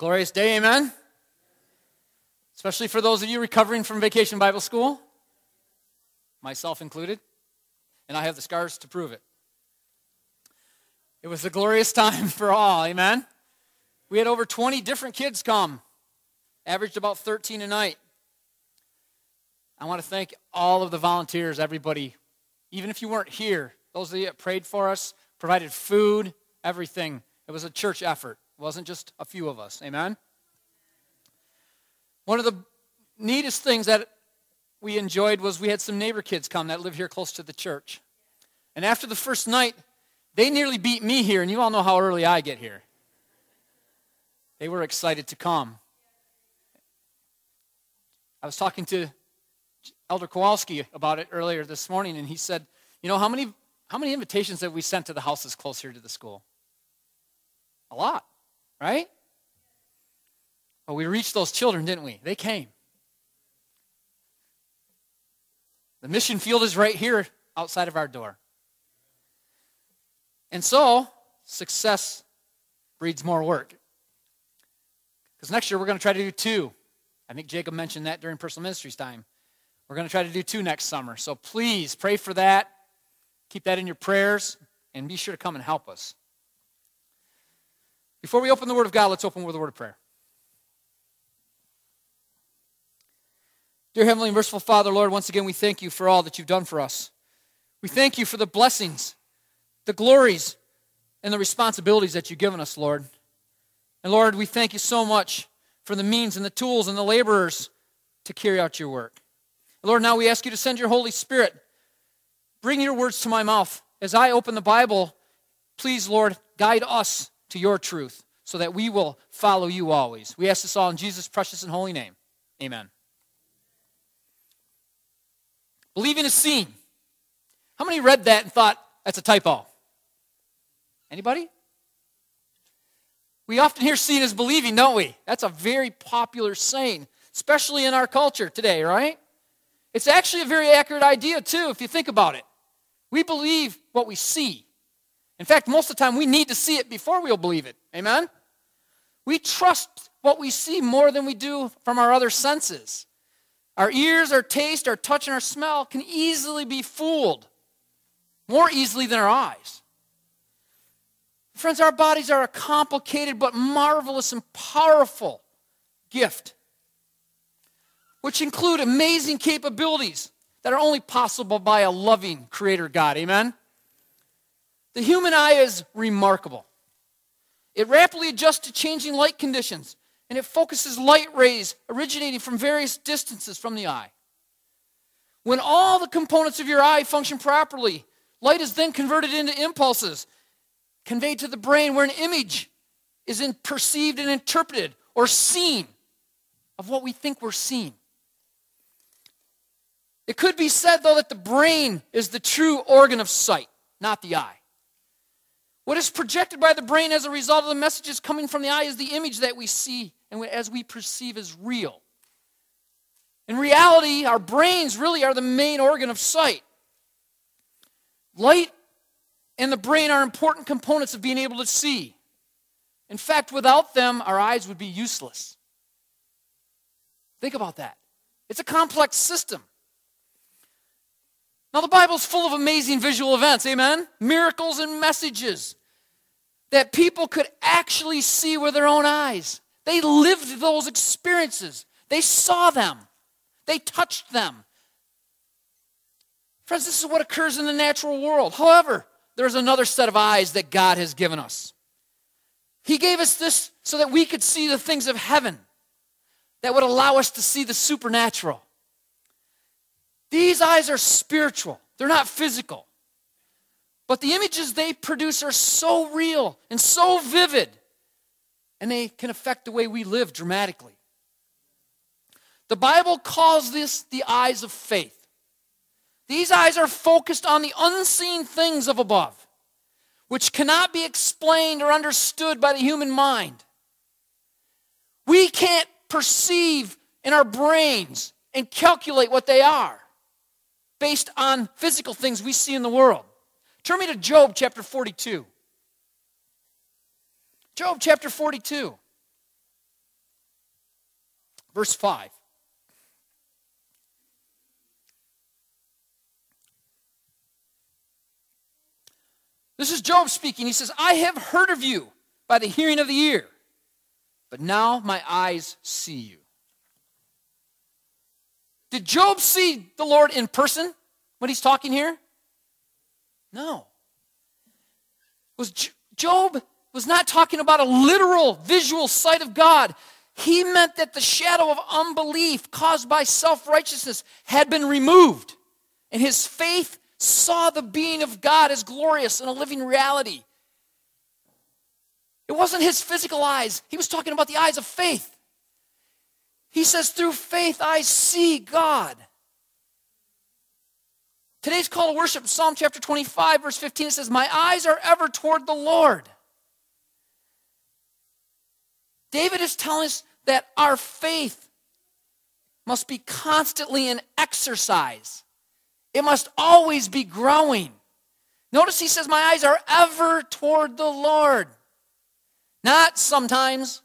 glorious day, amen? Especially for those of you recovering from vacation Bible school, myself included, and I have the scars to prove it. It was a glorious time for all, amen? We had over 20 different kids come, averaged about 13 a night. I want to thank all of the volunteers, everybody, even if you weren't here, those of you that prayed for us, provided food, everything. It was a church effort. It wasn't just a few of us. Amen? One of the neatest things that we enjoyed was we had some neighbor kids come that live here close to the church. And after the first night, they nearly beat me here, and you all know how early I get here. They were excited to come. I was talking to Elder Kowalski about it earlier this morning, and he said, You know, how many, how many invitations have we sent to the houses close here to the school? A lot, right? But we reached those children, didn't we? They came. The mission field is right here outside of our door. And so, success breeds more work. Because next year we're going to try to do two. I think Jacob mentioned that during personal ministries time. We're going to try to do two next summer. So please pray for that. Keep that in your prayers and be sure to come and help us. Before we open the Word of God, let's open with a word of prayer. Dear Heavenly and Merciful Father, Lord, once again we thank you for all that you've done for us. We thank you for the blessings, the glories, and the responsibilities that you've given us, Lord. And Lord, we thank you so much for the means and the tools and the laborers to carry out your work. Lord, now we ask you to send your Holy Spirit. Bring your words to my mouth. As I open the Bible, please, Lord, guide us to your truth so that we will follow you always. We ask this all in Jesus' precious and holy name. Amen. Believing is seen. How many read that and thought that's a typo? Anybody? We often hear seeing as believing, don't we? That's a very popular saying, especially in our culture today, right? It's actually a very accurate idea, too, if you think about it. We believe what we see. In fact, most of the time, we need to see it before we'll believe it. Amen? We trust what we see more than we do from our other senses. Our ears, our taste, our touch, and our smell can easily be fooled, more easily than our eyes. Friends, our bodies are a complicated but marvelous and powerful gift which include amazing capabilities that are only possible by a loving Creator God. Amen? The human eye is remarkable. It rapidly adjusts to changing light conditions, and it focuses light rays originating from various distances from the eye. When all the components of your eye function properly, light is then converted into impulses conveyed to the brain where an image is perceived and interpreted or seen of what we think we're seeing. It could be said, though, that the brain is the true organ of sight, not the eye. What is projected by the brain as a result of the messages coming from the eye is the image that we see and as we perceive as real. In reality, our brains really are the main organ of sight. Light and the brain are important components of being able to see. In fact, without them, our eyes would be useless. Think about that. It's a complex system. Now, the Bible's full of amazing visual events, amen? Miracles and messages that people could actually see with their own eyes. They lived those experiences, they saw them, they touched them. Friends, this is what occurs in the natural world. However, there's another set of eyes that God has given us. He gave us this so that we could see the things of heaven that would allow us to see the supernatural. These eyes are spiritual, they're not physical. But the images they produce are so real and so vivid, and they can affect the way we live dramatically. The Bible calls this the eyes of faith. These eyes are focused on the unseen things of above, which cannot be explained or understood by the human mind. We can't perceive in our brains and calculate what they are based on physical things we see in the world. Turn me to Job chapter 42. Job chapter 42. Verse 5. This is Job speaking. He says, I have heard of you by the hearing of the ear, but now my eyes see you. Did Job see the Lord in person when he's talking here? No. Was Job was not talking about a literal visual sight of God. He meant that the shadow of unbelief caused by self-righteousness had been removed and his faith saw the being of God as glorious and a living reality. It wasn't his physical eyes, he was talking about the eyes of faith. He says, Through faith I see God. Today's call to worship, Psalm chapter 25, verse 15, it says, My eyes are ever toward the Lord. David is telling us that our faith must be constantly in exercise. It must always be growing. Notice he says, My eyes are ever toward the Lord. Not sometimes,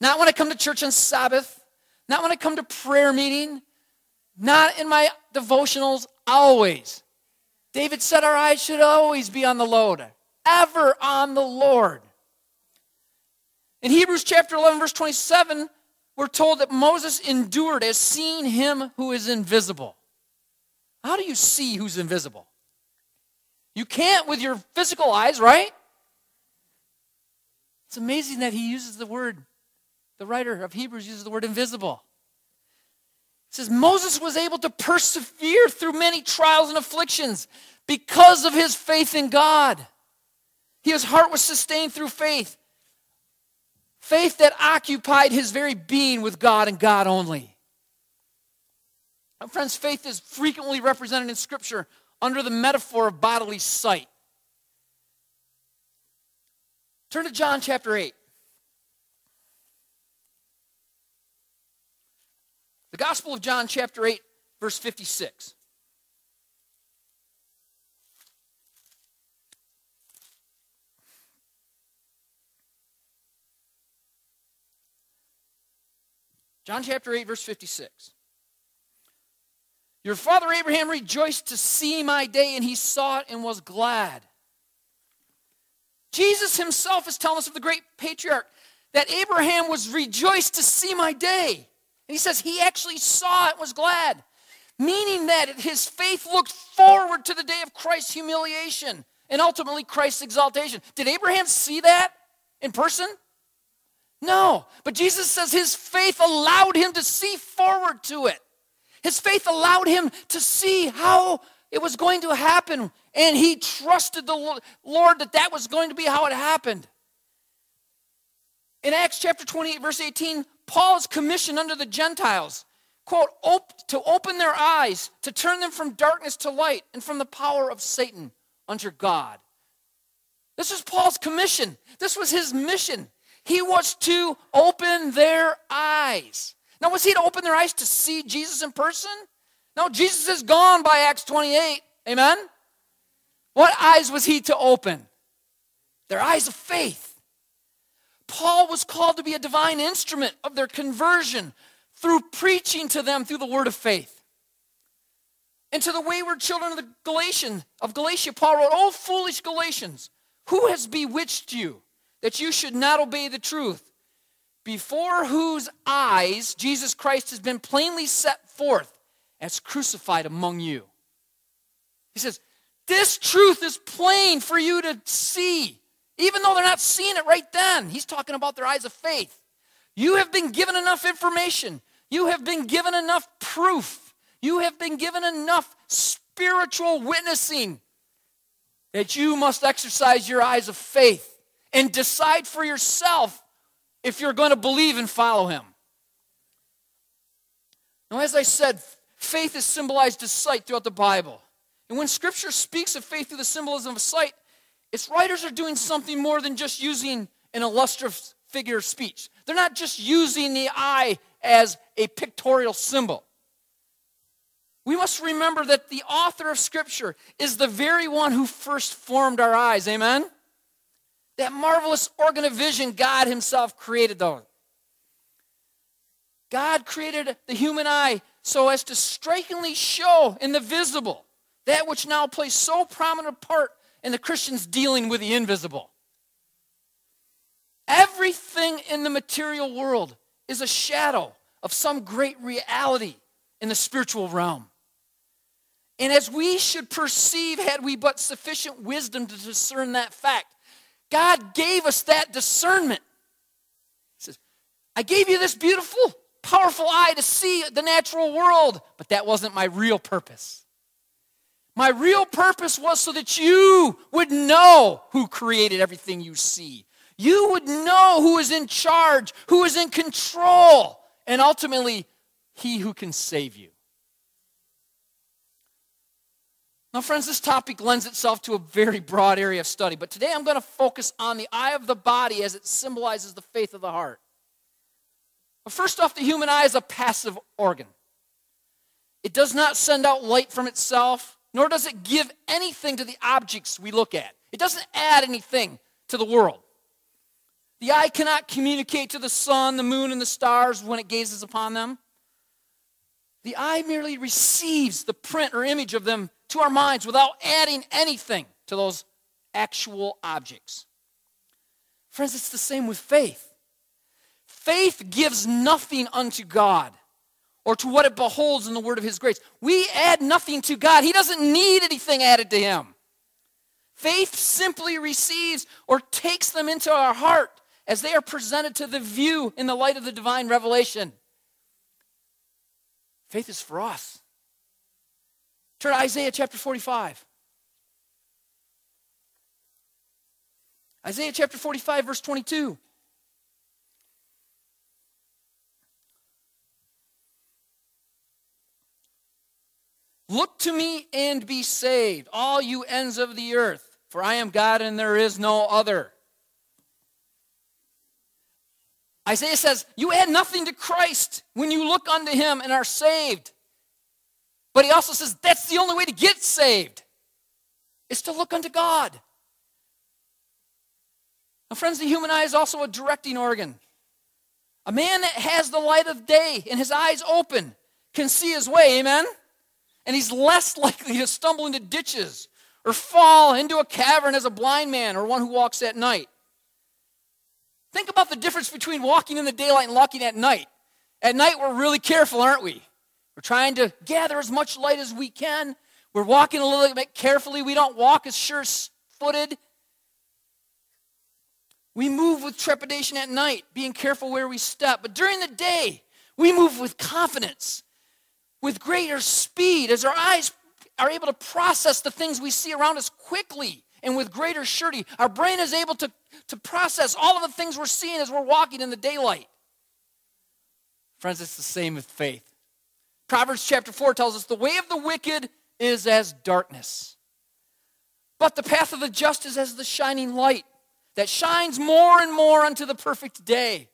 not when I come to church on Sabbath, not when I come to prayer meeting, not in my devotionals, always. David said our eyes should always be on the Lord, ever on the Lord. In Hebrews chapter 11, verse 27, we're told that Moses endured as seeing him who is invisible. How do you see who's invisible? You can't with your physical eyes, right? It's amazing that he uses the word, the writer of Hebrews uses the word invisible. It says Moses was able to persevere through many trials and afflictions because of his faith in God. His heart was sustained through faith. Faith that occupied his very being with God and God only. friends, faith is frequently represented in Scripture under the metaphor of bodily sight. Turn to John chapter 8. The Gospel of John, chapter 8, verse 56. John chapter 8, verse 56. Your father Abraham rejoiced to see my day, and he saw it and was glad. Jesus himself is telling us of the great patriarch that Abraham was rejoiced to see my day. And he says he actually saw it, was glad, meaning that his faith looked forward to the day of Christ's humiliation and ultimately Christ's exaltation. Did Abraham see that in person? No. But Jesus says his faith allowed him to see forward to it. His faith allowed him to see how it was going to happen. And he trusted the Lord that that was going to be how it happened. In Acts chapter 28, verse 18, Paul is commissioned under the Gentiles, quote, op- to open their eyes, to turn them from darkness to light, and from the power of Satan unto God. This was Paul's commission. This was his mission. He was to open their eyes. Now, was he to open their eyes to see Jesus in person? No, Jesus is gone by Acts 28. Amen? What eyes was he to open? Their eyes of faith. Paul was called to be a divine instrument of their conversion through preaching to them through the word of faith. And to the wayward children of the Galatian of Galatia, Paul wrote, "Oh foolish Galatians, who has bewitched you that you should not obey the truth, before whose eyes Jesus Christ has been plainly set forth as crucified among you?" He says, "This truth is plain for you to see." Even though they're not seeing it right then. He's talking about their eyes of faith. You have been given enough information, you have been given enough proof, you have been given enough spiritual witnessing that you must exercise your eyes of faith and decide for yourself if you're going to believe and follow him. Now, as I said, faith is symbolized as sight throughout the Bible. And when Scripture speaks of faith through the symbolism of sight, its writers are doing something more than just using an illustrative figure of speech. They're not just using the eye as a pictorial symbol. We must remember that the author of Scripture is the very one who first formed our eyes. Amen? That marvelous organ of vision God Himself created, though. God created the human eye so as to strikingly show in the visible that which now plays so prominent a part in the Christians dealing with the invisible. Everything in the material world is a shadow of some great reality in the spiritual realm. And as we should perceive, had we but sufficient wisdom to discern that fact, God gave us that discernment. He says, I gave you this beautiful, powerful eye to see the natural world, but that wasn't my real purpose. My real purpose was so that you would know who created everything you see. You would know who is in charge, who is in control, and ultimately, he who can save you. Now, friends, this topic lends itself to a very broad area of study, but today I'm going to focus on the eye of the body as it symbolizes the faith of the heart. But first off, the human eye is a passive organ. It does not send out light from itself, nor does it give anything to the objects we look at. It doesn't add anything to the world. The eye cannot communicate to the sun, the moon, and the stars when it gazes upon them. The eye merely receives the print or image of them to our minds without adding anything to those actual objects. Friends, it's the same with faith. Faith gives nothing unto God or to what it beholds in the word of his grace. We add nothing to God, he doesn't need anything added to him. Faith simply receives or takes them into our heart as they are presented to the view in the light of the divine revelation. Faith is for us. Turn to Isaiah chapter 45. Isaiah chapter 45, verse 22. Look to me and be saved, all you ends of the earth, for I am God and there is no other. Isaiah says, You add nothing to Christ when you look unto him and are saved. But he also says, That's the only way to get saved, is to look unto God. Now, friends, the human eye is also a directing organ. A man that has the light of day and his eyes open can see his way, amen? And he's less likely to stumble into ditches or fall into a cavern as a blind man or one who walks at night. Think about the difference between walking in the daylight and walking at night. At night, we're really careful, aren't we? We're trying to gather as much light as we can. We're walking a little bit carefully. We don't walk as sure footed. We move with trepidation at night, being careful where we step. But during the day, we move with confidence, with greater speed, as our eyes are able to process the things we see around us quickly and with greater surety. Our brain is able to, to process all of the things we're seeing as we're walking in the daylight. Friends, it's the same with faith. Proverbs chapter 4 tells us the way of the wicked is as darkness, but the path of the just is as the shining light that shines more and more unto the perfect day.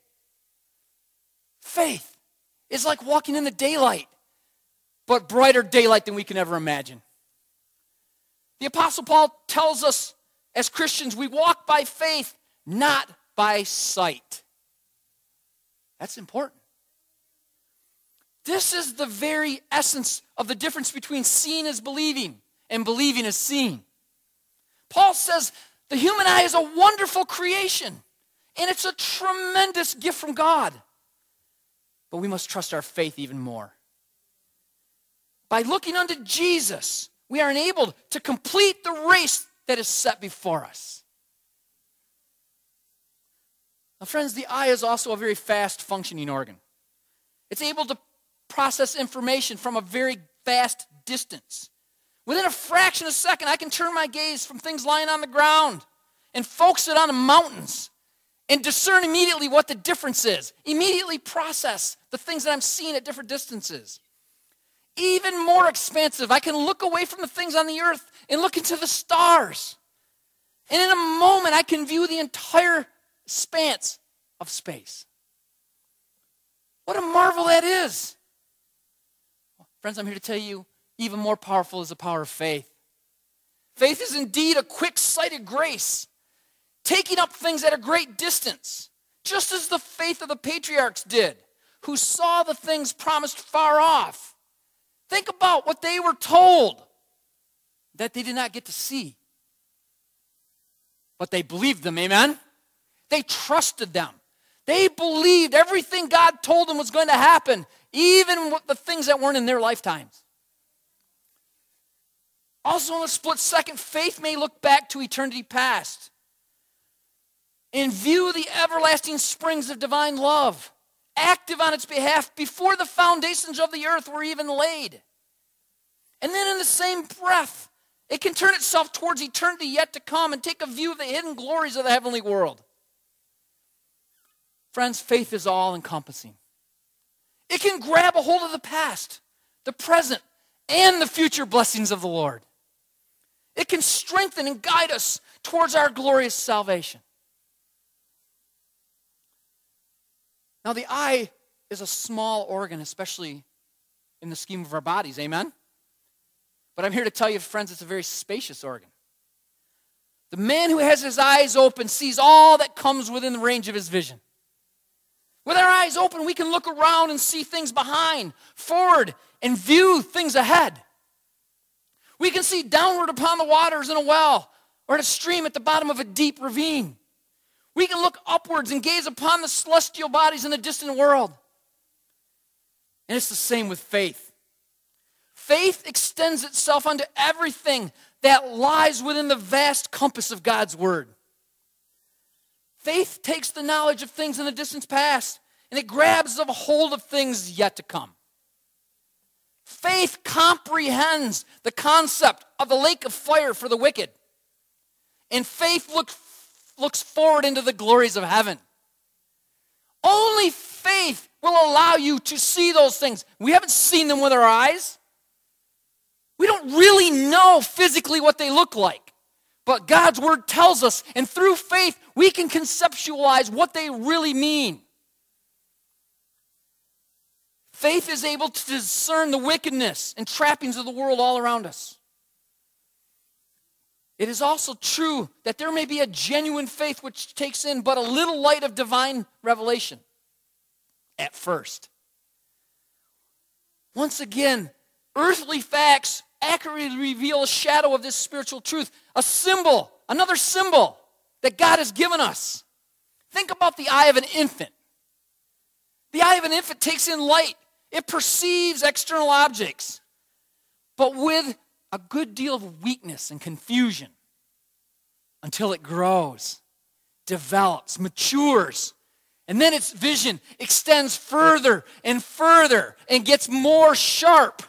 Faith is like walking in the daylight, but brighter daylight than we can ever imagine. The Apostle Paul tells us as Christians, we walk by faith, not by sight. That's important. This is the very essence of the difference between seeing as believing and believing as seeing. Paul says the human eye is a wonderful creation and it's a tremendous gift from God. But we must trust our faith even more. By looking unto Jesus, we are enabled to complete the race that is set before us. Now, friends, the eye is also a very fast functioning organ. It's able to process information from a very vast distance. Within a fraction of a second, I can turn my gaze from things lying on the ground and focus it on the mountains and discern immediately what the difference is. Immediately process the things that I'm seeing at different distances. Even more expansive, I can look away from the things on the earth and look into the stars. And in a moment, I can view the entire expanse of space. What a marvel that is. Friends, I'm here to tell you even more powerful is the power of faith. Faith is indeed a quick sighted grace, taking up things at a great distance, just as the faith of the patriarchs did, who saw the things promised far off. Think about what they were told that they did not get to see. But they believed them, amen? They trusted them. They believed everything God told them was going to happen, even with the things that weren't in their lifetimes. Also, in a split second, faith may look back to eternity past and view the everlasting springs of divine love, active on its behalf before the foundations of the earth were even laid. And then, in the same breath, it can turn itself towards eternity yet to come and take a view of the hidden glories of the heavenly world. Friends, faith is all encompassing. It can grab a hold of the past, the present, and the future blessings of the Lord. It can strengthen and guide us towards our glorious salvation. Now, the eye is a small organ, especially in the scheme of our bodies. Amen? But I'm here to tell you, friends, it's a very spacious organ. The man who has his eyes open sees all that comes within the range of his vision. With our eyes open, we can look around and see things behind, forward, and view things ahead. We can see downward upon the waters in a well or at a stream at the bottom of a deep ravine. We can look upwards and gaze upon the celestial bodies in the distant world. And it's the same with faith. Faith extends itself unto everything that lies within the vast compass of God's Word. Faith takes the knowledge of things in the distant past and it grabs a hold of things yet to come. Faith comprehends the concept of the lake of fire for the wicked. And faith look, looks forward into the glories of heaven. Only faith will allow you to see those things. We haven't seen them with our eyes. We don't really know physically what they look like. But God's word tells us, and through faith, we can conceptualize what they really mean. Faith is able to discern the wickedness and trappings of the world all around us. It is also true that there may be a genuine faith which takes in but a little light of divine revelation at first. Once again, earthly facts accurately reveal a shadow of this spiritual truth, a symbol, another symbol that God has given us. Think about the eye of an infant. The eye of an infant takes in light, it perceives external objects, but with a good deal of weakness and confusion until it grows, develops, matures. And then its vision extends further and further and gets more sharp.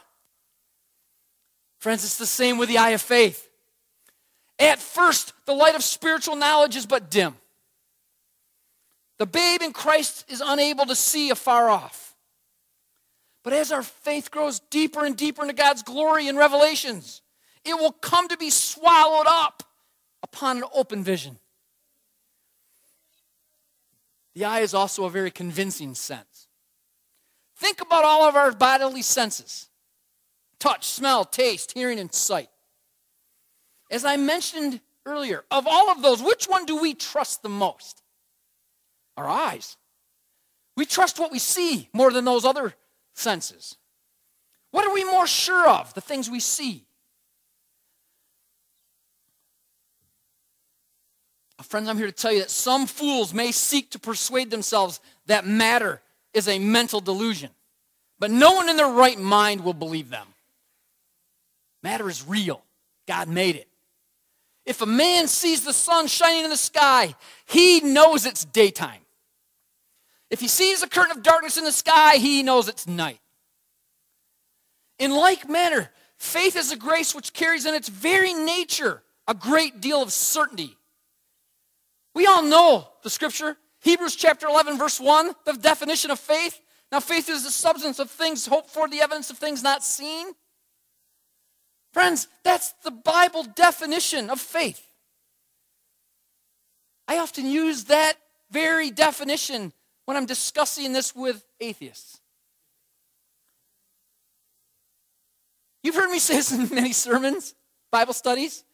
Friends, it's the same with the eye of faith. At first, the light of spiritual knowledge is but dim. The babe in Christ is unable to see afar off. But as our faith grows deeper and deeper into God's glory and revelations, it will come to be swallowed up upon an open vision. The eye is also a very convincing sense. Think about all of our bodily senses touch, smell, taste, hearing, and sight. As I mentioned earlier, of all of those, which one do we trust the most? Our eyes. We trust what we see more than those other senses. What are we more sure of? The things we see. Friends, I'm here to tell you that some fools may seek to persuade themselves that matter is a mental delusion, but no one in their right mind will believe them. Matter is real. God made it. If a man sees the sun shining in the sky, he knows it's daytime. If he sees a curtain of darkness in the sky, he knows it's night. In like manner, faith is a grace which carries in its very nature a great deal of certainty. We all know the scripture, Hebrews chapter 11, verse 1, the definition of faith. Now, faith is the substance of things hoped for, the evidence of things not seen. Friends, that's the Bible definition of faith. I often use that very definition when I'm discussing this with atheists. You've heard me say this in many sermons, Bible studies.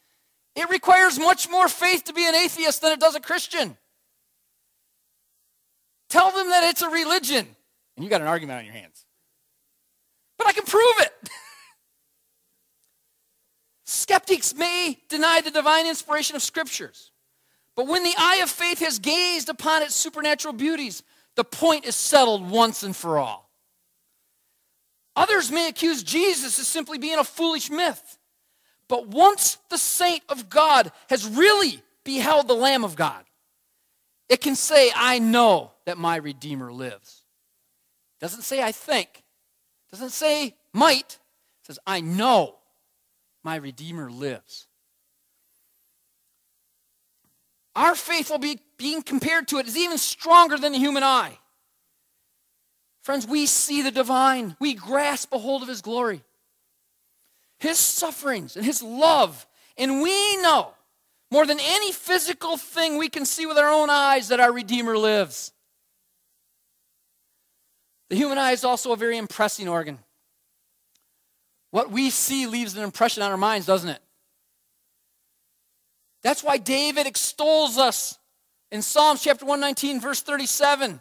It requires much more faith to be an atheist than it does a Christian. Tell them that it's a religion. And you got an argument on your hands. But I can prove it. Skeptics may deny the divine inspiration of scriptures. But when the eye of faith has gazed upon its supernatural beauties, the point is settled once and for all. Others may accuse Jesus of simply being a foolish myth. But once the saint of God has really beheld the Lamb of God, it can say, I know that my Redeemer lives. Doesn't say I think. Doesn't say might. It says, I know my Redeemer lives. Our faith will be being compared to it is even stronger than the human eye. Friends, we see the divine. We grasp a hold of his glory, his sufferings, and his love. And we know more than any physical thing we can see with our own eyes that our Redeemer lives. The human eye is also a very impressing organ. What we see leaves an impression on our minds, doesn't it? That's why David extols us in Psalms chapter 119, verse 37.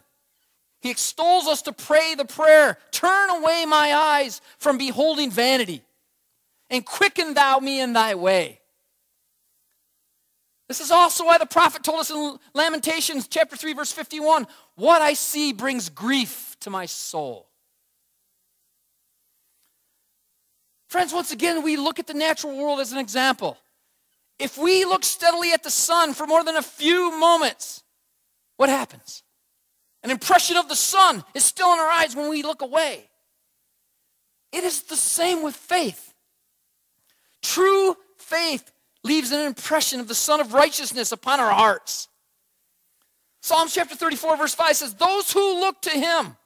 He extols us to pray the prayer Turn away my eyes from beholding vanity, and quicken thou me in thy way. This is also why the prophet told us in Lamentations chapter 3, verse 51 What I see brings grief to my soul. Friends, once again, we look at the natural world as an example. If we look steadily at the sun for more than a few moments, what happens? An impression of the sun is still in our eyes when we look away. It is the same with faith. True faith leaves an impression of the Sun of Righteousness upon our hearts. Psalms chapter 34, verse 5 says, Those who look to him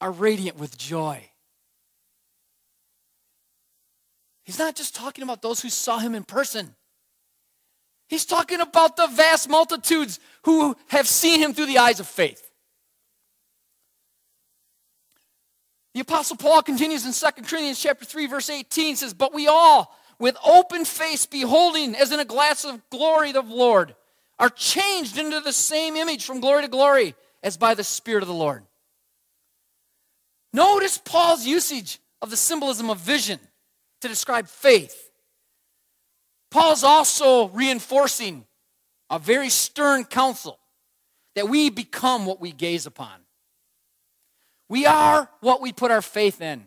are radiant with joy. He's not just talking about those who saw him in person. He's talking about the vast multitudes who have seen him through the eyes of faith. The apostle Paul continues in 2 Corinthians chapter 3 verse 18 says, "But we all with open face beholding as in a glass of glory the Lord are changed into the same image from glory to glory as by the spirit of the Lord." Notice Paul's usage of the symbolism of vision to describe faith. Paul's also reinforcing a very stern counsel that we become what we gaze upon. We are what we put our faith in.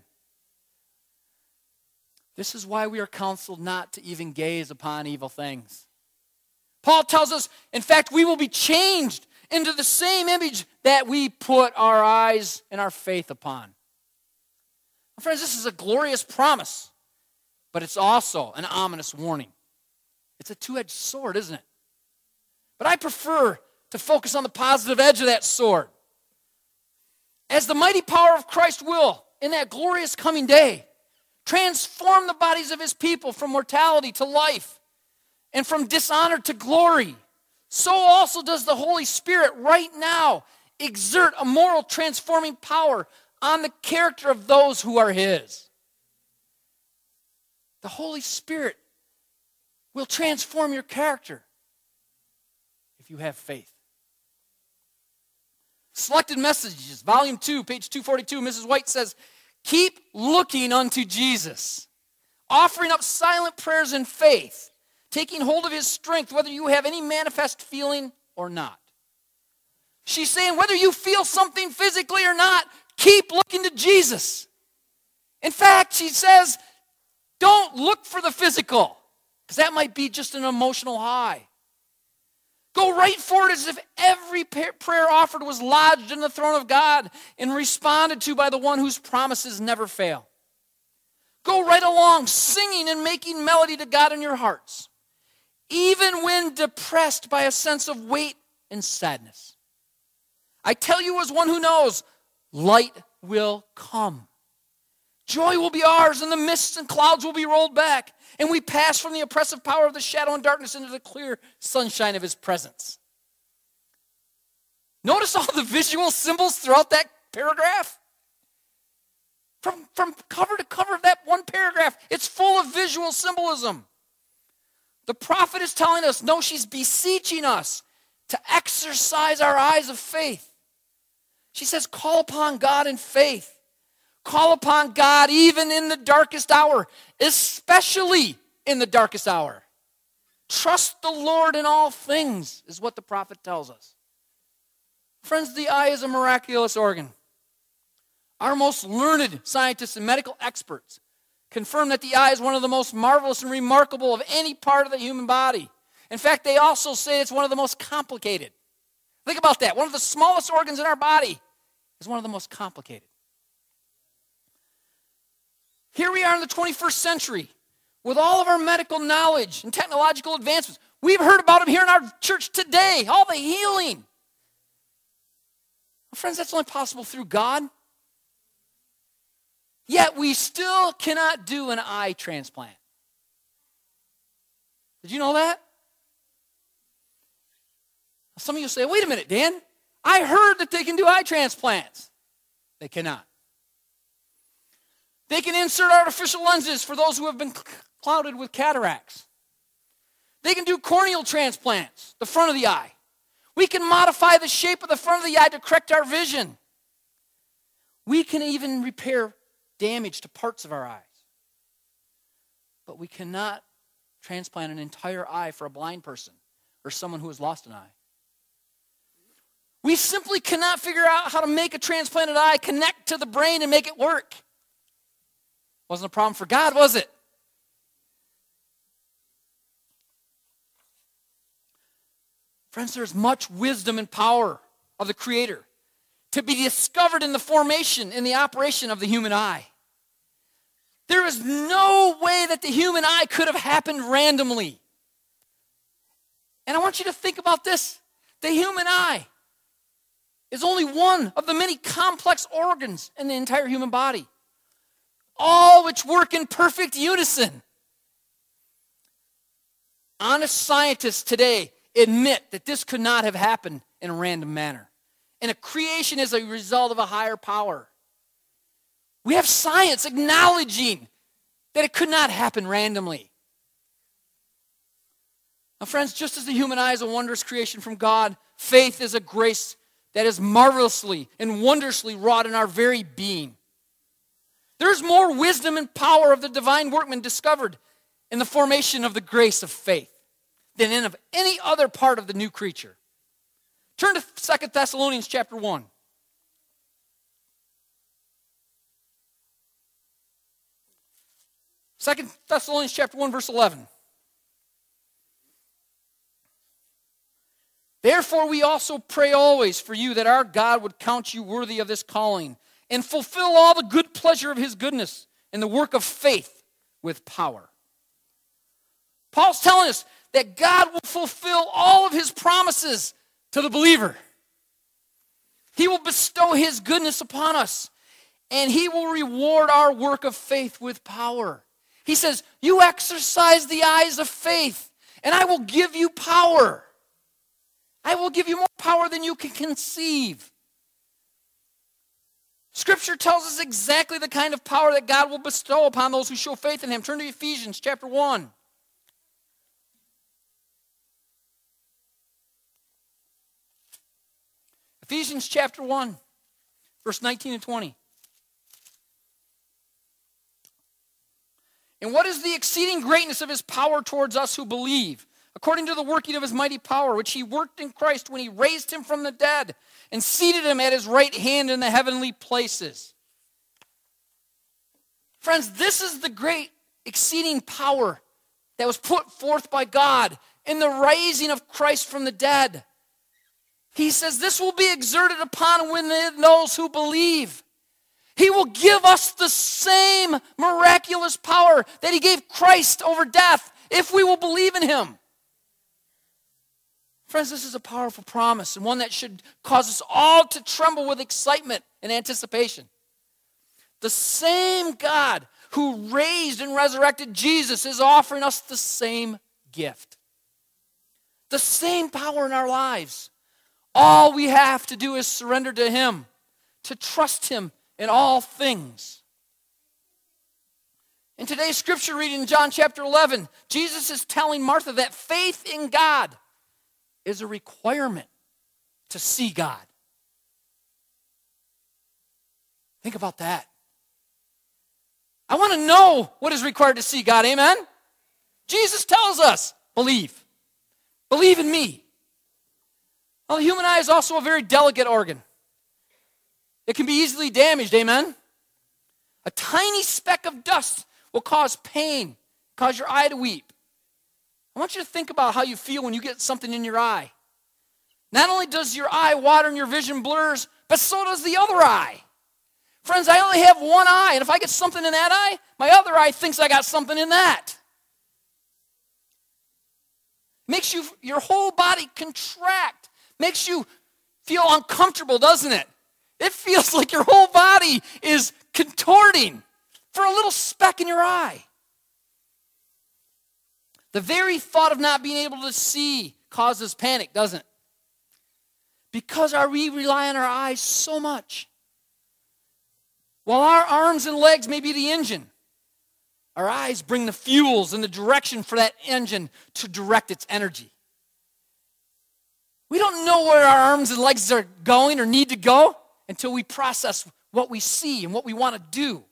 This is why we are counseled not to even gaze upon evil things. Paul tells us, in fact, we will be changed into the same image that we put our eyes and our faith upon. Friends, this is a glorious promise, but it's also an ominous warning. It's a two edged sword, isn't it? But I prefer to focus on the positive edge of that sword. As the mighty power of Christ will, in that glorious coming day, transform the bodies of his people from mortality to life and from dishonor to glory, so also does the Holy Spirit right now exert a moral transforming power on the character of those who are his. The Holy Spirit will transform your character if you have faith. Selected Messages, Volume 2, page 242, Mrs. White says, Keep looking unto Jesus, offering up silent prayers in faith, taking hold of his strength, whether you have any manifest feeling or not. She's saying, whether you feel something physically or not, keep looking to Jesus. In fact, she says, don't look for the physical. Because that might be just an emotional high. Go right for it as if every prayer offered was lodged in the throne of God and responded to by the one whose promises never fail. Go right along, singing and making melody to God in your hearts, even when depressed by a sense of weight and sadness. I tell you, as one who knows, light will come. Joy will be ours, and the mists and clouds will be rolled back, and we pass from the oppressive power of the shadow and darkness into the clear sunshine of his presence. Notice all the visual symbols throughout that paragraph. From, from cover to cover of that one paragraph, it's full of visual symbolism. The prophet is telling us, no, she's beseeching us to exercise our eyes of faith. She says, call upon God in faith. Call upon God even in the darkest hour, especially in the darkest hour. Trust the Lord in all things, is what the prophet tells us. Friends, the eye is a miraculous organ. Our most learned scientists and medical experts confirm that the eye is one of the most marvelous and remarkable of any part of the human body. In fact, they also say it's one of the most complicated. Think about that. One of the smallest organs in our body is one of the most complicated. Here we are in the 21st century with all of our medical knowledge and technological advancements. We've heard about them here in our church today, all the healing. Friends, that's only possible through God. Yet we still cannot do an eye transplant. Did you know that? Some of you say, wait a minute, Dan. I heard that they can do eye transplants. They cannot. They can insert artificial lenses for those who have been clouded with cataracts. They can do corneal transplants, the front of the eye. We can modify the shape of the front of the eye to correct our vision. We can even repair damage to parts of our eyes. But we cannot transplant an entire eye for a blind person or someone who has lost an eye. We simply cannot figure out how to make a transplanted eye connect to the brain and make it work. Wasn't a problem for God, was it? Friends, there's much wisdom and power of the Creator to be discovered in the formation, in the operation of the human eye. There is no way that the human eye could have happened randomly. And I want you to think about this the human eye is only one of the many complex organs in the entire human body, all which work in perfect unison. Honest scientists today admit that this could not have happened in a random manner. And a creation is a result of a higher power. We have science acknowledging that it could not happen randomly. Now, friends, just as the human eye is a wondrous creation from God, faith is a grace that is marvelously and wondrously wrought in our very being. There's more wisdom and power of the divine workman discovered in the formation of the grace of faith than in of any other part of the new creature. Turn to Second Thessalonians chapter 1. Second Thessalonians chapter 1 verse 11. Therefore we also pray always for you that our God would count you worthy of this calling and fulfill all the good pleasure of his goodness in the work of faith with power. Paul's telling us that God will fulfill all of his promises to the believer. He will bestow his goodness upon us, and he will reward our work of faith with power. He says, You exercise the eyes of faith, and I will give you power. I will give you more power than you can conceive. Scripture tells us exactly the kind of power that God will bestow upon those who show faith in Him. Turn to Ephesians chapter 1. Ephesians chapter 1, verse 19 and 20. And what is the exceeding greatness of his power towards us who believe? According to the working of his mighty power, which he worked in Christ when he raised him from the dead and seated him at his right hand in the heavenly places. Friends, this is the great exceeding power that was put forth by God in the raising of Christ from the dead. He says this will be exerted upon within those who believe. He will give us the same miraculous power that He gave Christ over death if we will believe in Him. Friends, this is a powerful promise and one that should cause us all to tremble with excitement and anticipation. The same God who raised and resurrected Jesus is offering us the same gift, the same power in our lives. All we have to do is surrender to Him, to trust Him in all things. In today's scripture reading in John chapter 11, Jesus is telling Martha that faith in God is a requirement to see God. Think about that. I want to know what is required to see God. Amen? Jesus tells us believe. Believe in me. Well, the human eye is also a very delicate organ. It can be easily damaged. Amen? A tiny speck of dust will cause pain, cause your eye to weep. I want you to think about how you feel when you get something in your eye. Not only does your eye water and your vision blurs, but so does the other eye. Friends, I only have one eye, and if I get something in that eye, my other eye thinks I got something in that. Makes you your whole body contract. Makes you feel uncomfortable, doesn't it? It feels like your whole body is contorting for a little speck in your eye. The very thought of not being able to see causes panic, doesn't it? Because our, we rely on our eyes so much. While our arms and legs may be the engine, our eyes bring the fuels and the direction for that engine to direct its energy. We don't know where our arms and legs are going or need to go until we process what we see and what we want to do.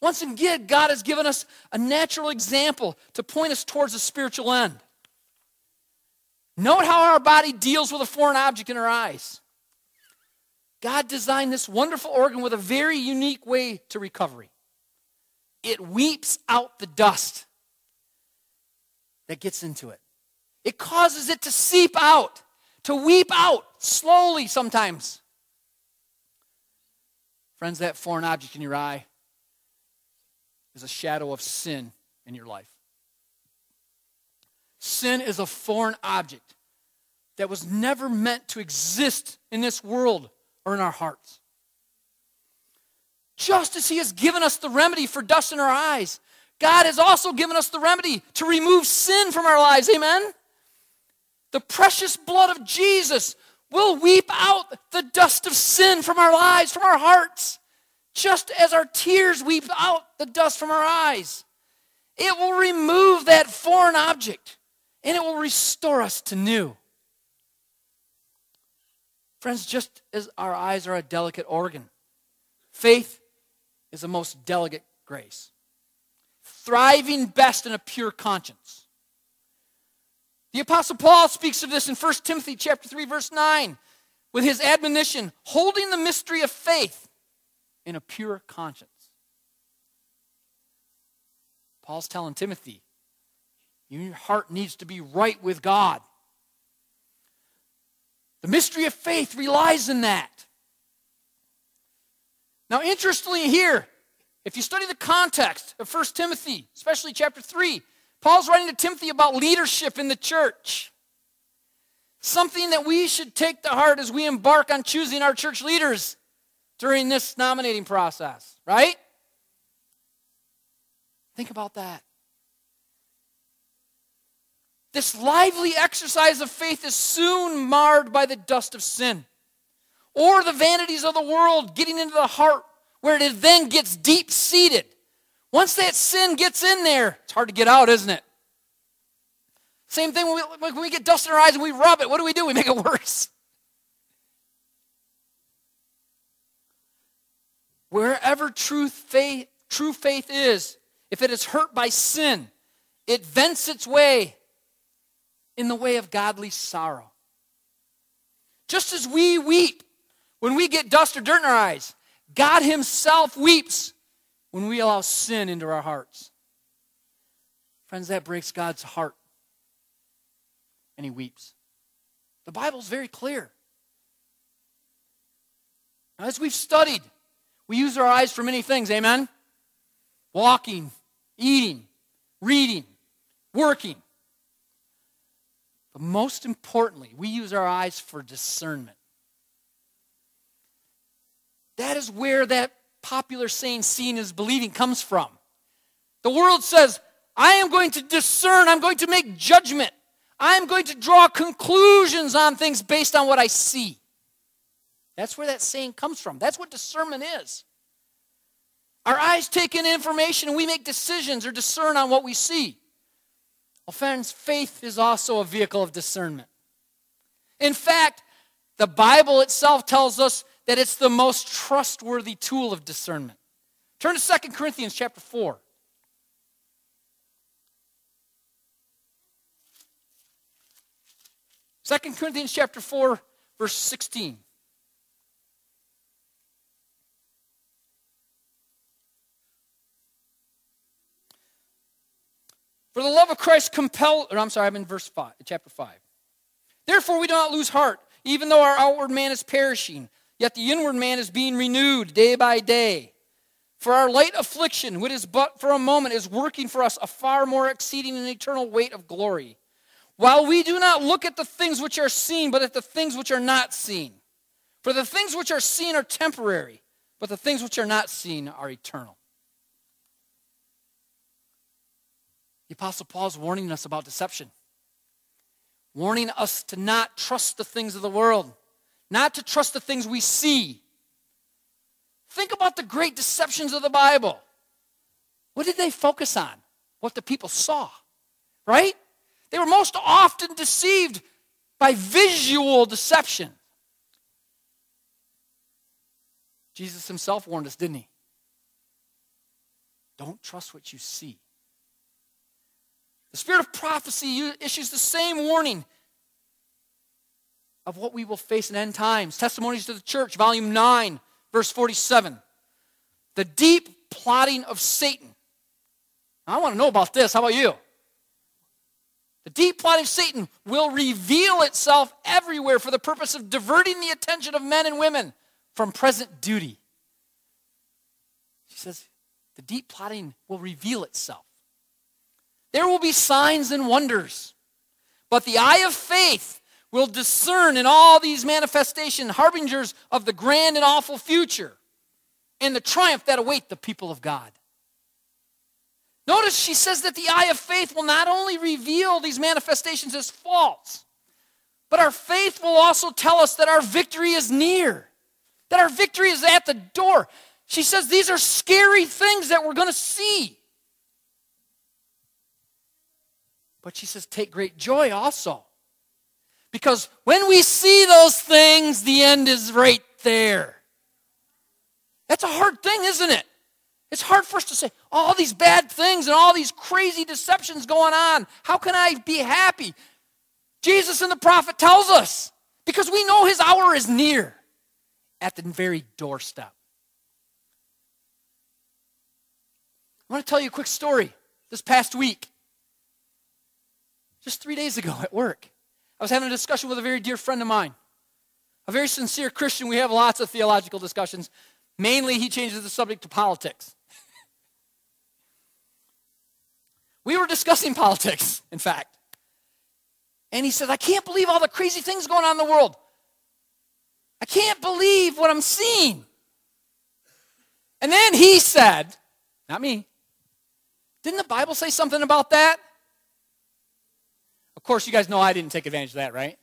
Once again, God has given us a natural example to point us towards a spiritual end. Note how our body deals with a foreign object in our eyes. God designed this wonderful organ with a very unique way to recovery. It weeps out the dust that gets into it, it causes it to seep out, to weep out slowly sometimes. Friends, that foreign object in your eye is a shadow of sin in your life. Sin is a foreign object that was never meant to exist in this world or in our hearts. Just as He has given us the remedy for dust in our eyes, God has also given us the remedy to remove sin from our lives. Amen? The precious blood of Jesus will weep out the dust of sin from our lives, from our hearts, just as our tears weep out the dust from our eyes. It will remove that foreign object and it will restore us to new. Friends, just as our eyes are a delicate organ, faith is a most delicate grace, thriving best in a pure conscience. The apostle Paul speaks of this in 1 Timothy chapter 3 verse 9 with his admonition, holding the mystery of faith in a pure conscience. Paul's telling Timothy, your heart needs to be right with God. The mystery of faith relies in that. Now, interestingly, here, if you study the context of 1 Timothy, especially chapter 3, Paul's writing to Timothy about leadership in the church. Something that we should take to heart as we embark on choosing our church leaders during this nominating process, right? Think about that. This lively exercise of faith is soon marred by the dust of sin or the vanities of the world getting into the heart where it then gets deep seated. Once that sin gets in there, it's hard to get out, isn't it? Same thing when we, when we get dust in our eyes and we rub it. What do we do? We make it worse. Wherever truth, faith, true faith is, if it is hurt by sin, it vents its way in the way of godly sorrow. Just as we weep when we get dust or dirt in our eyes, God Himself weeps when we allow sin into our hearts. Friends, that breaks God's heart. And He weeps. The Bible's very clear. Now, as we've studied, we use our eyes for many things, amen? Walking, eating, reading, working. But most importantly, we use our eyes for discernment. That is where that popular saying, seeing is believing, comes from. The world says, I am going to discern, I'm going to make judgment, I'm going to draw conclusions on things based on what I see. That's where that saying comes from. That's what discernment is. Our eyes take in information and we make decisions or discern on what we see. Well, friends, faith is also a vehicle of discernment. In fact, the Bible itself tells us that it's the most trustworthy tool of discernment. Turn to 2 Corinthians chapter 4. Second Corinthians chapter 4, verse 16. For the love of Christ compel, or I'm sorry, I'm in verse 5, chapter 5. Therefore, we do not lose heart, even though our outward man is perishing, yet the inward man is being renewed day by day. For our light affliction, which is but for a moment, is working for us a far more exceeding and eternal weight of glory. While we do not look at the things which are seen, but at the things which are not seen. For the things which are seen are temporary, but the things which are not seen are eternal. The Apostle Paul is warning us about deception, warning us to not trust the things of the world, not to trust the things we see. Think about the great deceptions of the Bible. What did they focus on? What the people saw, right? They were most often deceived by visual deception. Jesus himself warned us, didn't he? Don't trust what you see. The spirit of prophecy issues the same warning of what we will face in end times. Testimonies to the Church, volume 9, verse 47. The deep plotting of Satan. I want to know about this. How about you? The deep plotting of Satan will reveal itself everywhere for the purpose of diverting the attention of men and women from present duty. She says, the deep plotting will reveal itself. There will be signs and wonders. But the eye of faith will discern in all these manifestations harbingers of the grand and awful future and the triumph that await the people of God. Notice she says that the eye of faith will not only reveal these manifestations as false, but our faith will also tell us that our victory is near, that our victory is at the door. She says these are scary things that we're going to see. But she says, take great joy also. Because when we see those things, the end is right there. That's a hard thing, isn't it? It's hard for us to say, all these bad things and all these crazy deceptions going on. How can I be happy? Jesus and the prophet tells us because we know his hour is near at the very doorstep. I want to tell you a quick story this past week just three days ago at work. I was having a discussion with a very dear friend of mine, a very sincere Christian. We have lots of theological discussions. Mainly, he changes the subject to politics. we were discussing politics, in fact. And he said, I can't believe all the crazy things going on in the world. I can't believe what I'm seeing. And then he said, not me, didn't the Bible say something about that? Course, you guys know I didn't take advantage of that, right?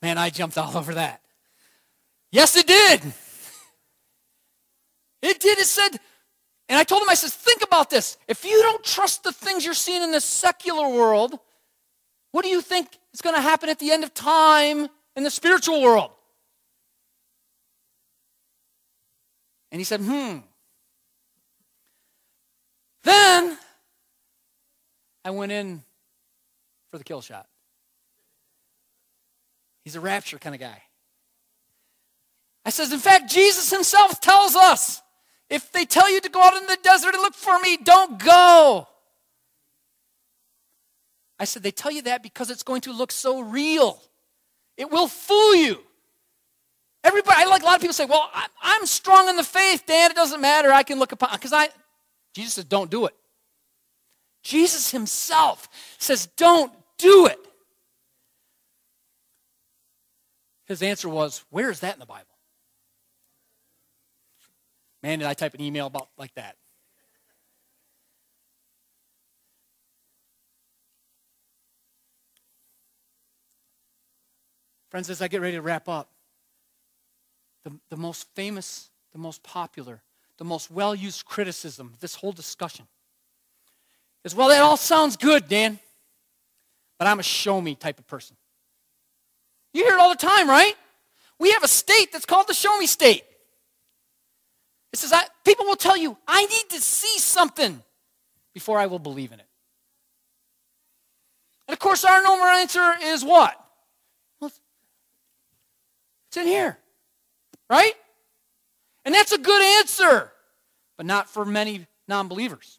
Man, I jumped all over that. Yes, it did. It did. It said, and I told him, I said, think about this. If you don't trust the things you're seeing in the secular world, what do you think is going to happen at the end of time in the spiritual world? And he said, hmm. Then I went in for the kill shot. He's a rapture kind of guy. I says, in fact, Jesus himself tells us if they tell you to go out in the desert and look for me, don't go. I said, they tell you that because it's going to look so real. It will fool you. Everybody, I like a lot of people say, well, I'm strong in the faith, Dan. It doesn't matter. I can look upon, because I, Jesus says, don't do it. Jesus himself says, don't do it. His answer was, Where is that in the Bible? Man, did I type an email about like that. Friends, as I get ready to wrap up, the, the most famous, the most popular, the most well used criticism of this whole discussion is well, that all sounds good, Dan but I'm a show me type of person. You hear it all the time, right? we have a state that's called the show me state. It says, I, people will tell you, I need to see something before I will believe in it. And of course, our normal answer is what? Well, it's in here, right? And that's a good answer, but not for many non believers.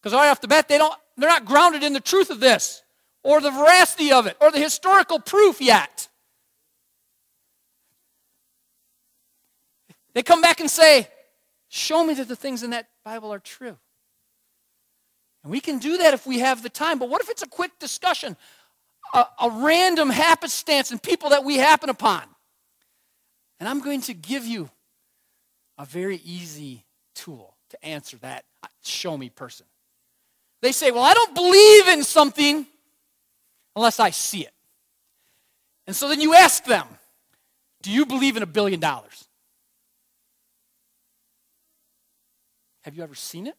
Because right off the bat, they don't, they're not grounded in the truth of this, or the veracity of it, or the historical proof yet. They come back and say, Show me that the things in that Bible are true. And we can do that if we have the time. But what if it's a quick discussion, a, a random happenstance and people that we happen upon? And I'm going to give you a very easy tool to answer that uh, show me person. They say, Well, I don't believe in something unless I see it. And so then you ask them, Do you believe in a billion dollars? Have you ever seen it?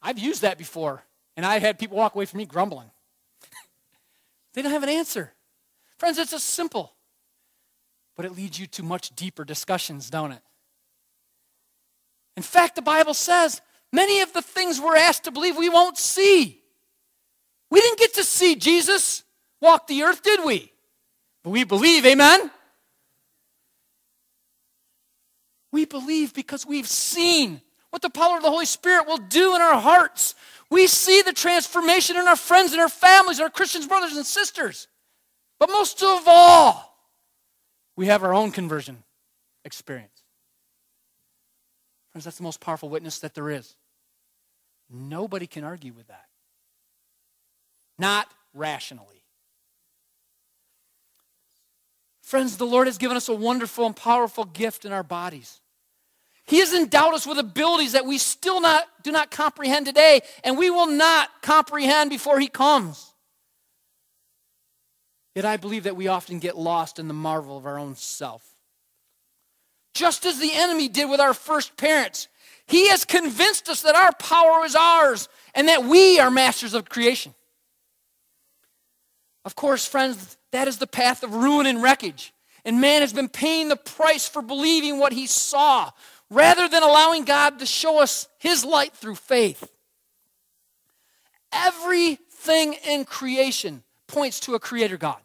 I've used that before, and I had people walk away from me grumbling. they don't have an answer. Friends, it's just simple, but it leads you to much deeper discussions, don't it? In fact, the Bible says many of the things we're asked to believe we won't see. We didn't get to see Jesus walk the earth, did we? But we believe, amen? We believe because we've seen what the power of the Holy Spirit will do in our hearts. We see the transformation in our friends and our families, our Christians, brothers and sisters. But most of all, we have our own conversion experience. Friends, that's the most powerful witness that there is. Nobody can argue with that. Not rationally. Friends, the Lord has given us a wonderful and powerful gift in our bodies. He has endowed us with abilities that we still not, do not comprehend today, and we will not comprehend before He comes. Yet I believe that we often get lost in the marvel of our own self. Just as the enemy did with our first parents, he has convinced us that our power is ours and that we are masters of creation. Of course, friends, that is the path of ruin and wreckage. And man has been paying the price for believing what he saw rather than allowing God to show us his light through faith. Everything in creation points to a creator God.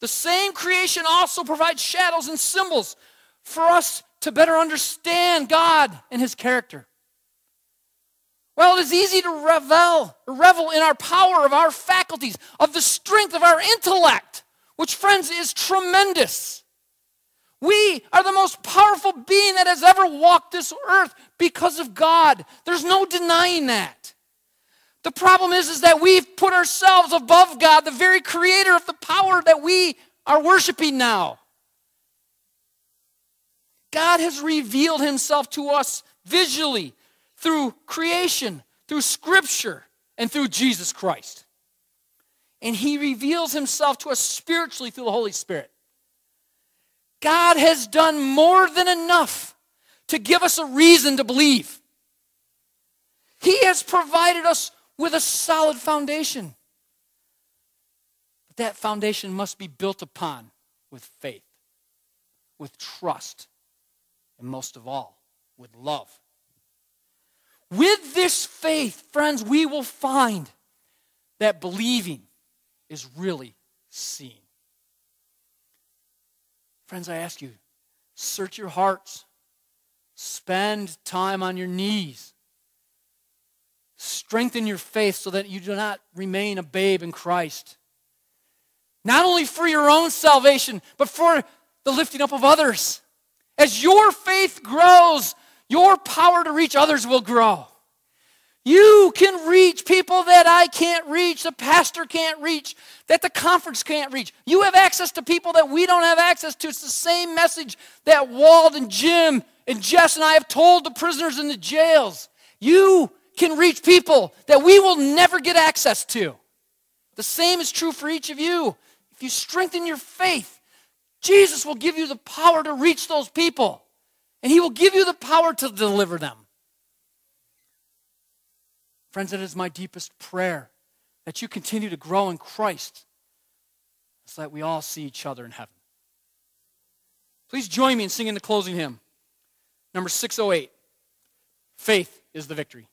The same creation also provides shadows and symbols for us to better understand God and his character. Well, it is easy to revel, revel in our power of our faculties, of the strength of our intellect, which, friends, is tremendous. We are the most powerful being that has ever walked this earth because of God. There's no denying that. The problem is, is that we've put ourselves above God, the very creator of the power that we are worshiping now. God has revealed himself to us visually through creation, through Scripture, and through Jesus Christ. And He reveals Himself to us spiritually through the Holy Spirit. God has done more than enough to give us a reason to believe. He has provided us with a solid foundation. But that foundation must be built upon with faith, with trust, and most of all, with love. With this faith, friends, we will find that believing is really seeing. Friends, I ask you, search your hearts. Spend time on your knees. Strengthen your faith so that you do not remain a babe in Christ. Not only for your own salvation, but for the lifting up of others. As your faith grows, your power to reach others will grow. You can reach people that I can't reach, the pastor can't reach, that the conference can't reach. You have access to people that we don't have access to. It's the same message that Walt and Jim and Jess and I have told the prisoners in the jails. You can reach people that we will never get access to. The same is true for each of you. If you strengthen your faith, Jesus will give you the power to reach those people. And he will give you the power to deliver them. Friends, it is my deepest prayer that you continue to grow in Christ so that we all see each other in heaven. Please join me in singing the closing hymn, number 608 Faith is the Victory.